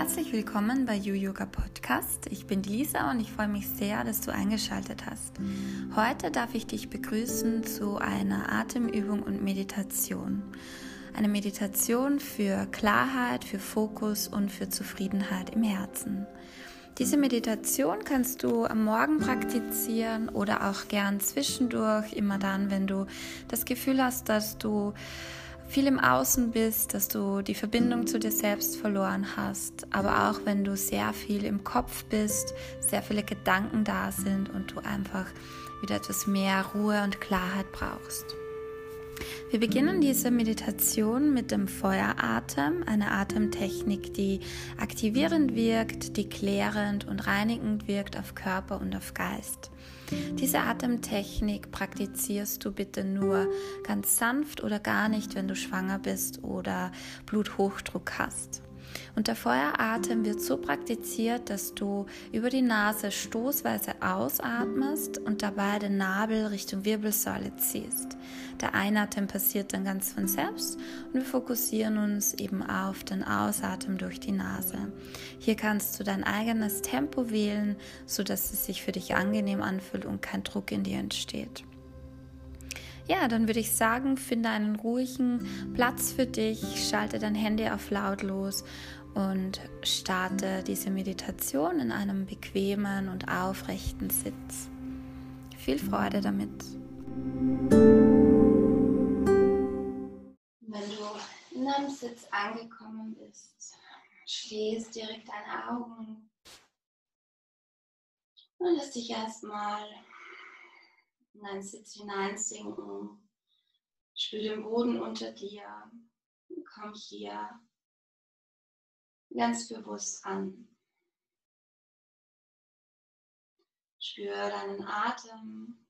Herzlich willkommen bei You Yoga Podcast. Ich bin Lisa und ich freue mich sehr, dass du eingeschaltet hast. Heute darf ich dich begrüßen zu einer Atemübung und Meditation. Eine Meditation für Klarheit, für Fokus und für Zufriedenheit im Herzen. Diese Meditation kannst du am Morgen praktizieren oder auch gern zwischendurch, immer dann, wenn du das Gefühl hast, dass du viel im Außen bist, dass du die Verbindung zu dir selbst verloren hast, aber auch wenn du sehr viel im Kopf bist, sehr viele Gedanken da sind und du einfach wieder etwas mehr Ruhe und Klarheit brauchst. Wir beginnen diese Meditation mit dem Feueratem, eine Atemtechnik, die aktivierend wirkt, die klärend und reinigend wirkt auf Körper und auf Geist. Diese Atemtechnik praktizierst du bitte nur ganz sanft oder gar nicht, wenn du schwanger bist oder Bluthochdruck hast. Und der Feueratem wird so praktiziert, dass du über die Nase stoßweise ausatmest und dabei den Nabel Richtung Wirbelsäule ziehst. Der Einatmen passiert dann ganz von selbst und wir fokussieren uns eben auf den Ausatmen durch die Nase. Hier kannst du dein eigenes Tempo wählen, sodass es sich für dich angenehm anfühlt und kein Druck in dir entsteht. Ja, dann würde ich sagen, finde einen ruhigen Platz für dich, schalte dein Handy auf lautlos und starte diese Meditation in einem bequemen und aufrechten Sitz. Viel Freude damit. Wenn du in deinem Sitz angekommen bist, schließ direkt deine Augen und lass dich erstmal in deinen Sitz hineinsinken. Spür den Boden unter dir. Komm hier ganz bewusst an. Spür deinen Atem.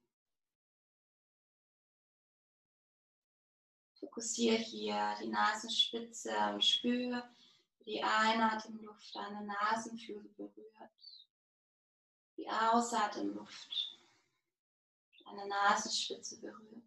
Fokussiere hier die Nasenspitze und spür, wie die Einatemluft deine Nasenflügel berührt. Die Ausatemluft deine Nasenspitze berührt.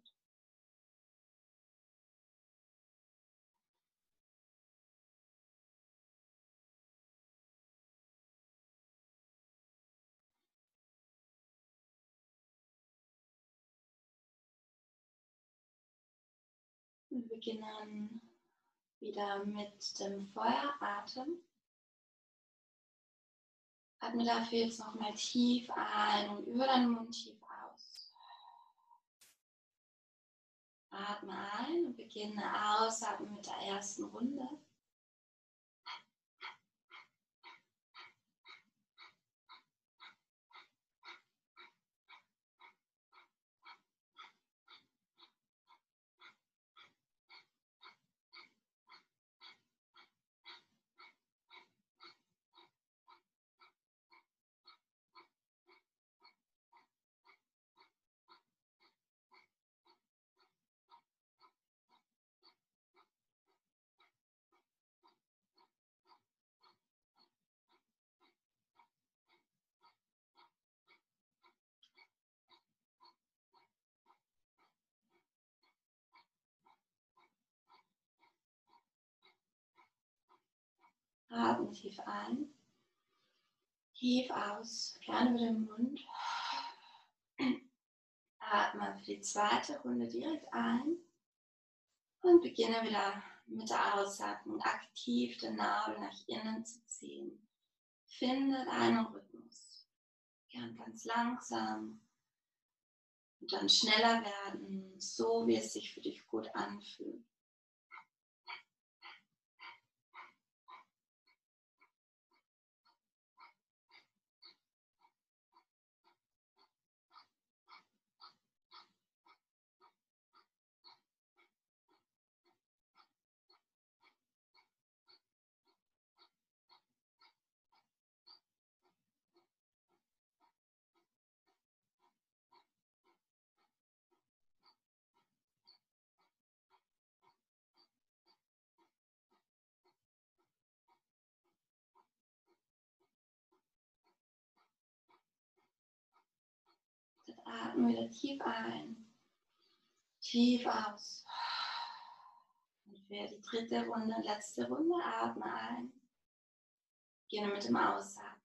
Wir beginnen wieder mit dem Feueratem. Atme dafür jetzt nochmal tief ein und über deinen Mund tief aus. Atme ein und beginne ausatmen mit der ersten Runde. Atme tief ein, tief aus, gerne mit dem Mund. Atme für die zweite Runde direkt ein und beginne wieder mit der Ausatmung aktiv den Nabel nach innen zu ziehen. Finde deinen Rhythmus. Gern ganz langsam und dann schneller werden, so wie es sich für dich gut anfühlt. Atmen wieder tief ein, tief aus. Und für die dritte Runde, letzte Runde, atme ein Beginne mit dem Ausatmen.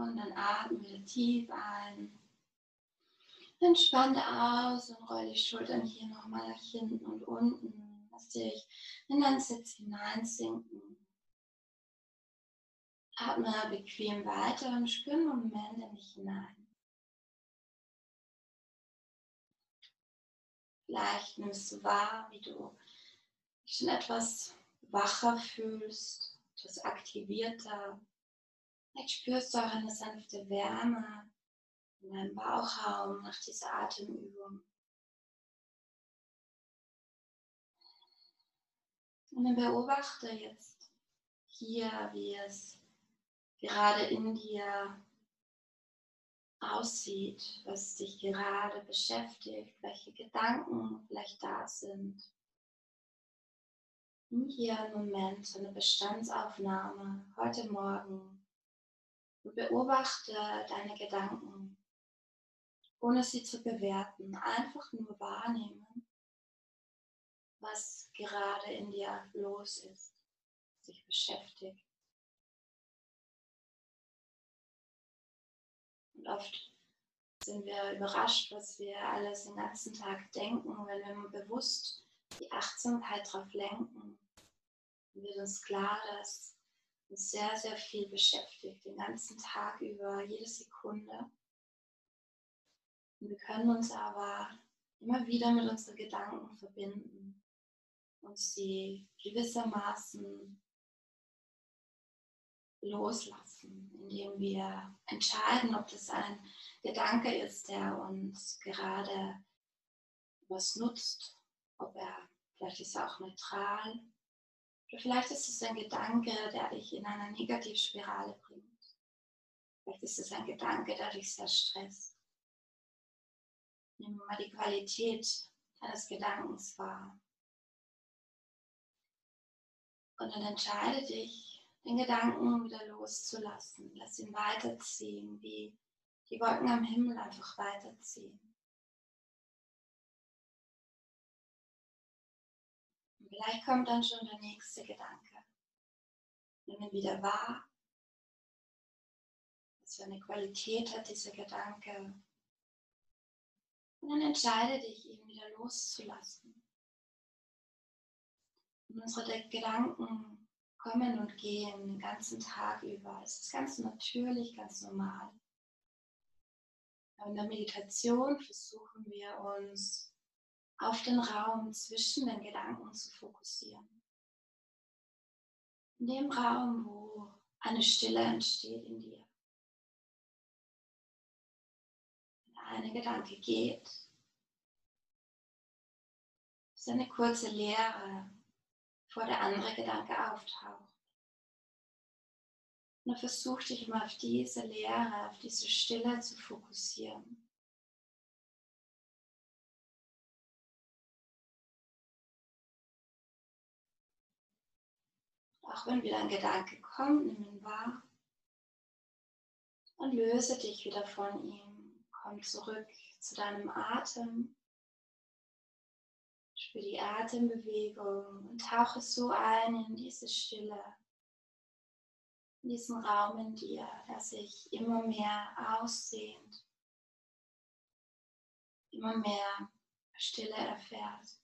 Und dann atme wieder tief ein. Entspanne aus und roll die Schultern hier nochmal nach hinten und unten. Lass dich in deinen Sitz hineinsinken. Atme bequem weiter und spüre einen Moment in dich hinein. Vielleicht nimmst du wahr, wie du dich schon etwas wacher fühlst, etwas aktivierter. Vielleicht spürst du auch eine sanfte Wärme in deinem Bauchraum nach dieser Atemübung. Und dann beobachte jetzt hier, wie es gerade in dir aussieht, was dich gerade beschäftigt, welche Gedanken vielleicht da sind. Hier einen Moment, so eine Bestandsaufnahme heute Morgen und beobachte deine Gedanken, ohne sie zu bewerten. Einfach nur wahrnehmen, was gerade in dir los ist, sich beschäftigt. Und oft sind wir überrascht, was wir alles den ganzen Tag denken, wenn wir bewusst die Achtsamkeit darauf lenken. Wird uns klar, dass sehr, sehr viel beschäftigt, den ganzen Tag über, jede Sekunde. Und wir können uns aber immer wieder mit unseren Gedanken verbinden und sie gewissermaßen loslassen, indem wir entscheiden, ob das ein Gedanke ist, der uns gerade was nutzt, ob er, vielleicht ist er auch neutral, oder vielleicht ist es ein Gedanke, der dich in eine Negativspirale bringt. Vielleicht ist es ein Gedanke, der dich sehr stresst. Nimm mal die Qualität deines Gedankens wahr. Und dann entscheide dich, den Gedanken wieder loszulassen. Lass ihn weiterziehen, wie die Wolken am Himmel einfach weiterziehen. Vielleicht kommt dann schon der nächste Gedanke. Nimm ihn wieder wahr. Was für eine Qualität hat dieser Gedanke? Und dann entscheide dich, ihn wieder loszulassen. Und unsere Gedanken kommen und gehen den ganzen Tag über. Es ist ganz natürlich, ganz normal. In der Meditation versuchen wir uns auf den Raum zwischen den Gedanken zu fokussieren. In dem Raum, wo eine Stille entsteht in dir. Wenn eine Gedanke geht, ist eine kurze Leere, bevor der andere Gedanke auftaucht. Und versuch dich mal auf diese Leere, auf diese Stille zu fokussieren. Auch wenn wieder ein Gedanke kommt, nimm ihn wahr und löse dich wieder von ihm. Komm zurück zu deinem Atem. Spür die Atembewegung und tauche so ein in diese Stille, in diesen Raum in dir, der sich immer mehr aussehnt, immer mehr Stille erfährt.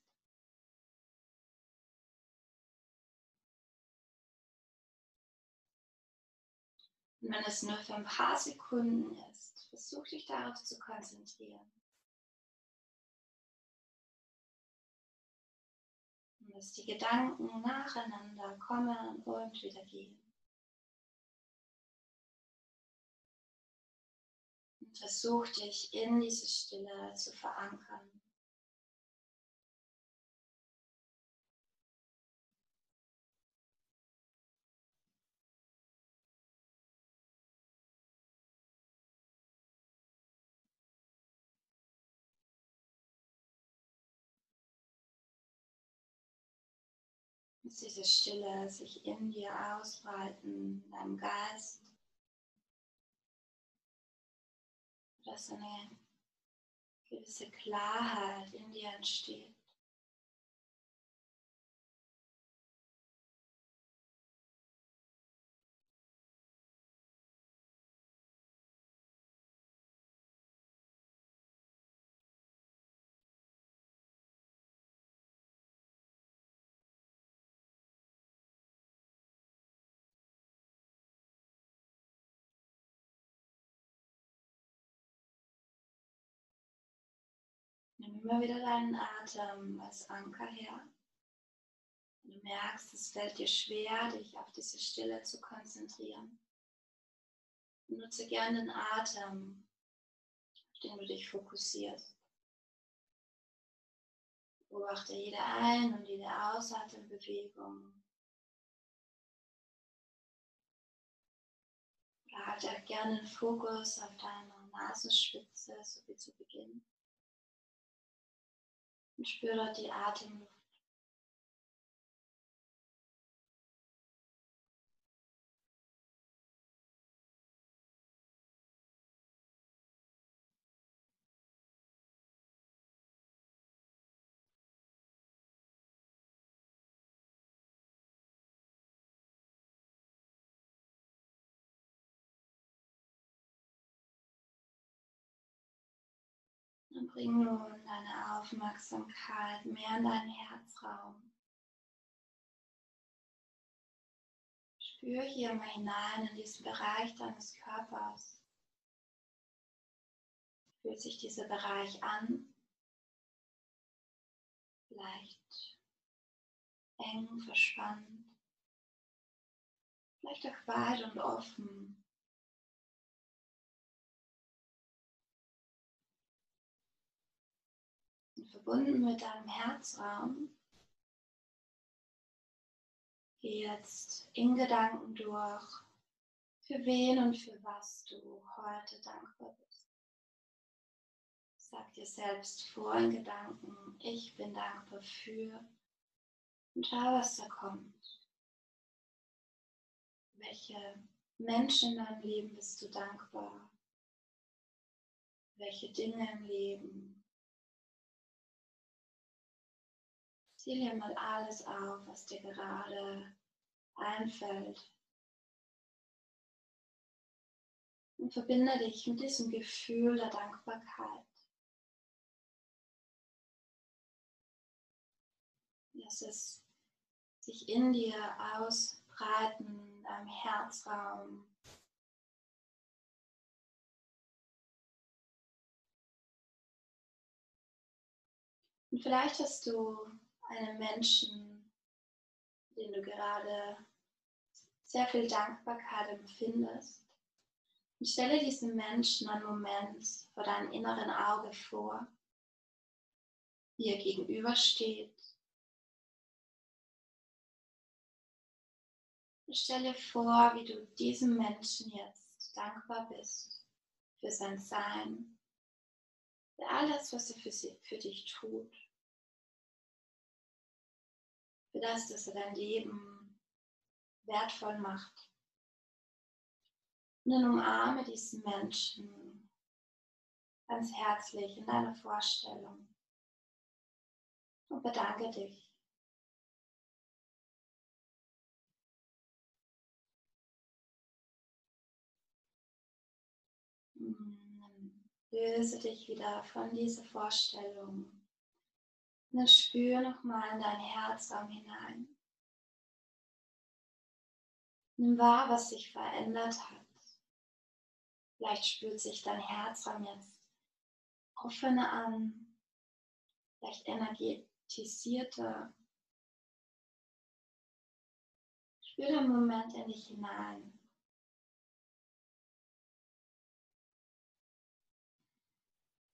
Und wenn es nur für ein paar Sekunden ist, versuch dich darauf zu konzentrieren. Und dass die Gedanken nacheinander kommen und wieder gehen. Und versuch dich in diese Stille zu verankern. Lass diese Stille sich in dir ausbreiten, in deinem Geist. Dass eine gewisse Klarheit in dir entsteht. Immer wieder deinen Atem als Anker her. Wenn du merkst, es fällt dir schwer, dich auf diese Stille zu konzentrieren. Nutze gerne den Atem, auf den du dich fokussierst. Beobachte jede Ein- und jede Ausatembewegung. Halte auch gerne den Fokus auf deiner Nasenspitze, so wie zu Beginn und spüre die Atemluft. Bring nun deine Aufmerksamkeit mehr in deinen Herzraum. Spür hier mal hinein in diesen Bereich deines Körpers. Fühlt sich dieser Bereich an? Vielleicht eng, verspannt. Vielleicht auch weit und offen. Verbunden mit deinem Herzraum. Geh jetzt in Gedanken durch, für wen und für was du heute dankbar bist. Sag dir selbst vor in Gedanken, ich bin dankbar für und schau, was da kommt. Welche Menschen in deinem Leben bist du dankbar? Welche Dinge im Leben Zähl hier mal alles auf, was dir gerade einfällt. Und verbinde dich mit diesem Gefühl der Dankbarkeit. Lass es sich in dir ausbreiten, in deinem Herzraum. Und vielleicht hast du einem Menschen, den du gerade sehr viel Dankbarkeit empfindest. Und stelle diesen Menschen einen Moment vor deinem inneren Auge vor, wie er gegenübersteht. Stelle vor, wie du diesem Menschen jetzt dankbar bist für sein Sein, für alles, was er für, sie, für dich tut für das, dass er dein Leben wertvoll macht. Und dann umarme diesen Menschen ganz herzlich in deiner Vorstellung und bedanke dich. Löse dich wieder von dieser Vorstellung und spür nochmal in dein Herzraum hinein. Nimm wahr, was sich verändert hat. Vielleicht spürt sich dein Herzraum jetzt offener an, vielleicht energetisierter. Spür den Moment in dich hinein.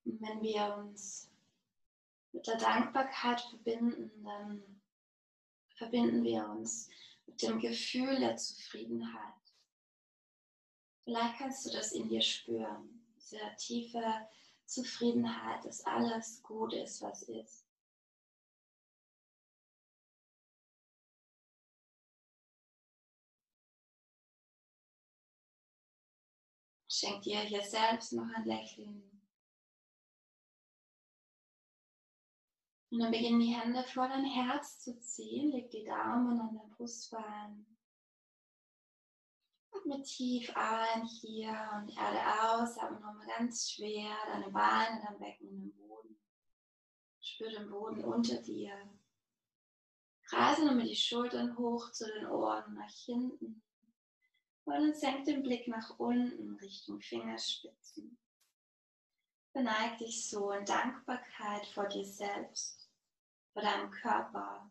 Und wenn wir uns mit der Dankbarkeit verbinden, dann verbinden wir uns mit dem Gefühl der Zufriedenheit. Vielleicht kannst du das in dir spüren, sehr tiefe Zufriedenheit, dass alles gut ist, was ist. Schenk dir hier selbst noch ein Lächeln. Und dann beginnen die Hände vor dein Herz zu ziehen. Leg die Daumen an dein Brustbein. Atme tief ein hier und Erde aus. Atme nochmal ganz schwer deine Beine, dein Becken in den Boden. Spür den Boden unter dir. Kreise nochmal die Schultern hoch zu den Ohren nach hinten. Und dann senk den Blick nach unten Richtung Fingerspitzen. Beneig dich so in Dankbarkeit vor dir selbst vor deinem Körper.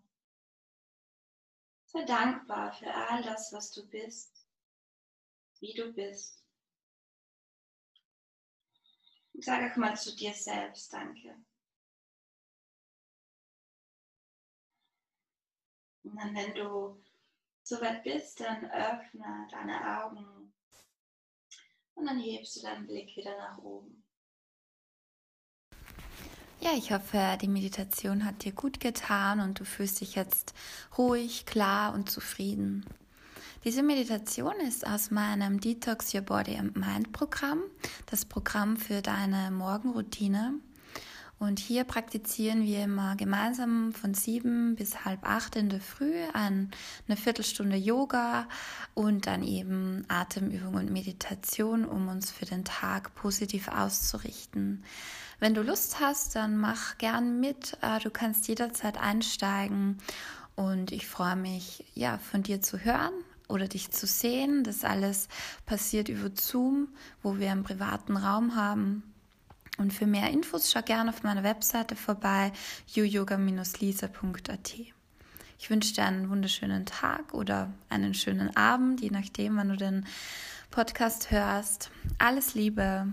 Sei dankbar für all das, was du bist, wie du bist. Und sag auch mal zu dir selbst Danke. Und dann, wenn du soweit bist, dann öffne deine Augen und dann hebst du deinen Blick wieder nach oben. Ja, ich hoffe, die Meditation hat dir gut getan und du fühlst dich jetzt ruhig, klar und zufrieden. Diese Meditation ist aus meinem Detox Your Body and Mind Programm, das Programm für deine Morgenroutine. Und hier praktizieren wir immer gemeinsam von sieben bis halb acht in der Früh eine Viertelstunde Yoga und dann eben Atemübung und Meditation, um uns für den Tag positiv auszurichten. Wenn du Lust hast, dann mach gern mit. Äh, du kannst jederzeit einsteigen und ich freue mich, ja, von dir zu hören oder dich zu sehen. Das alles passiert über Zoom, wo wir einen privaten Raum haben. Und für mehr Infos schau gerne auf meiner Webseite vorbei, yoyoga-lisa.at. Ich wünsche dir einen wunderschönen Tag oder einen schönen Abend, je nachdem, wann du den Podcast hörst. Alles Liebe.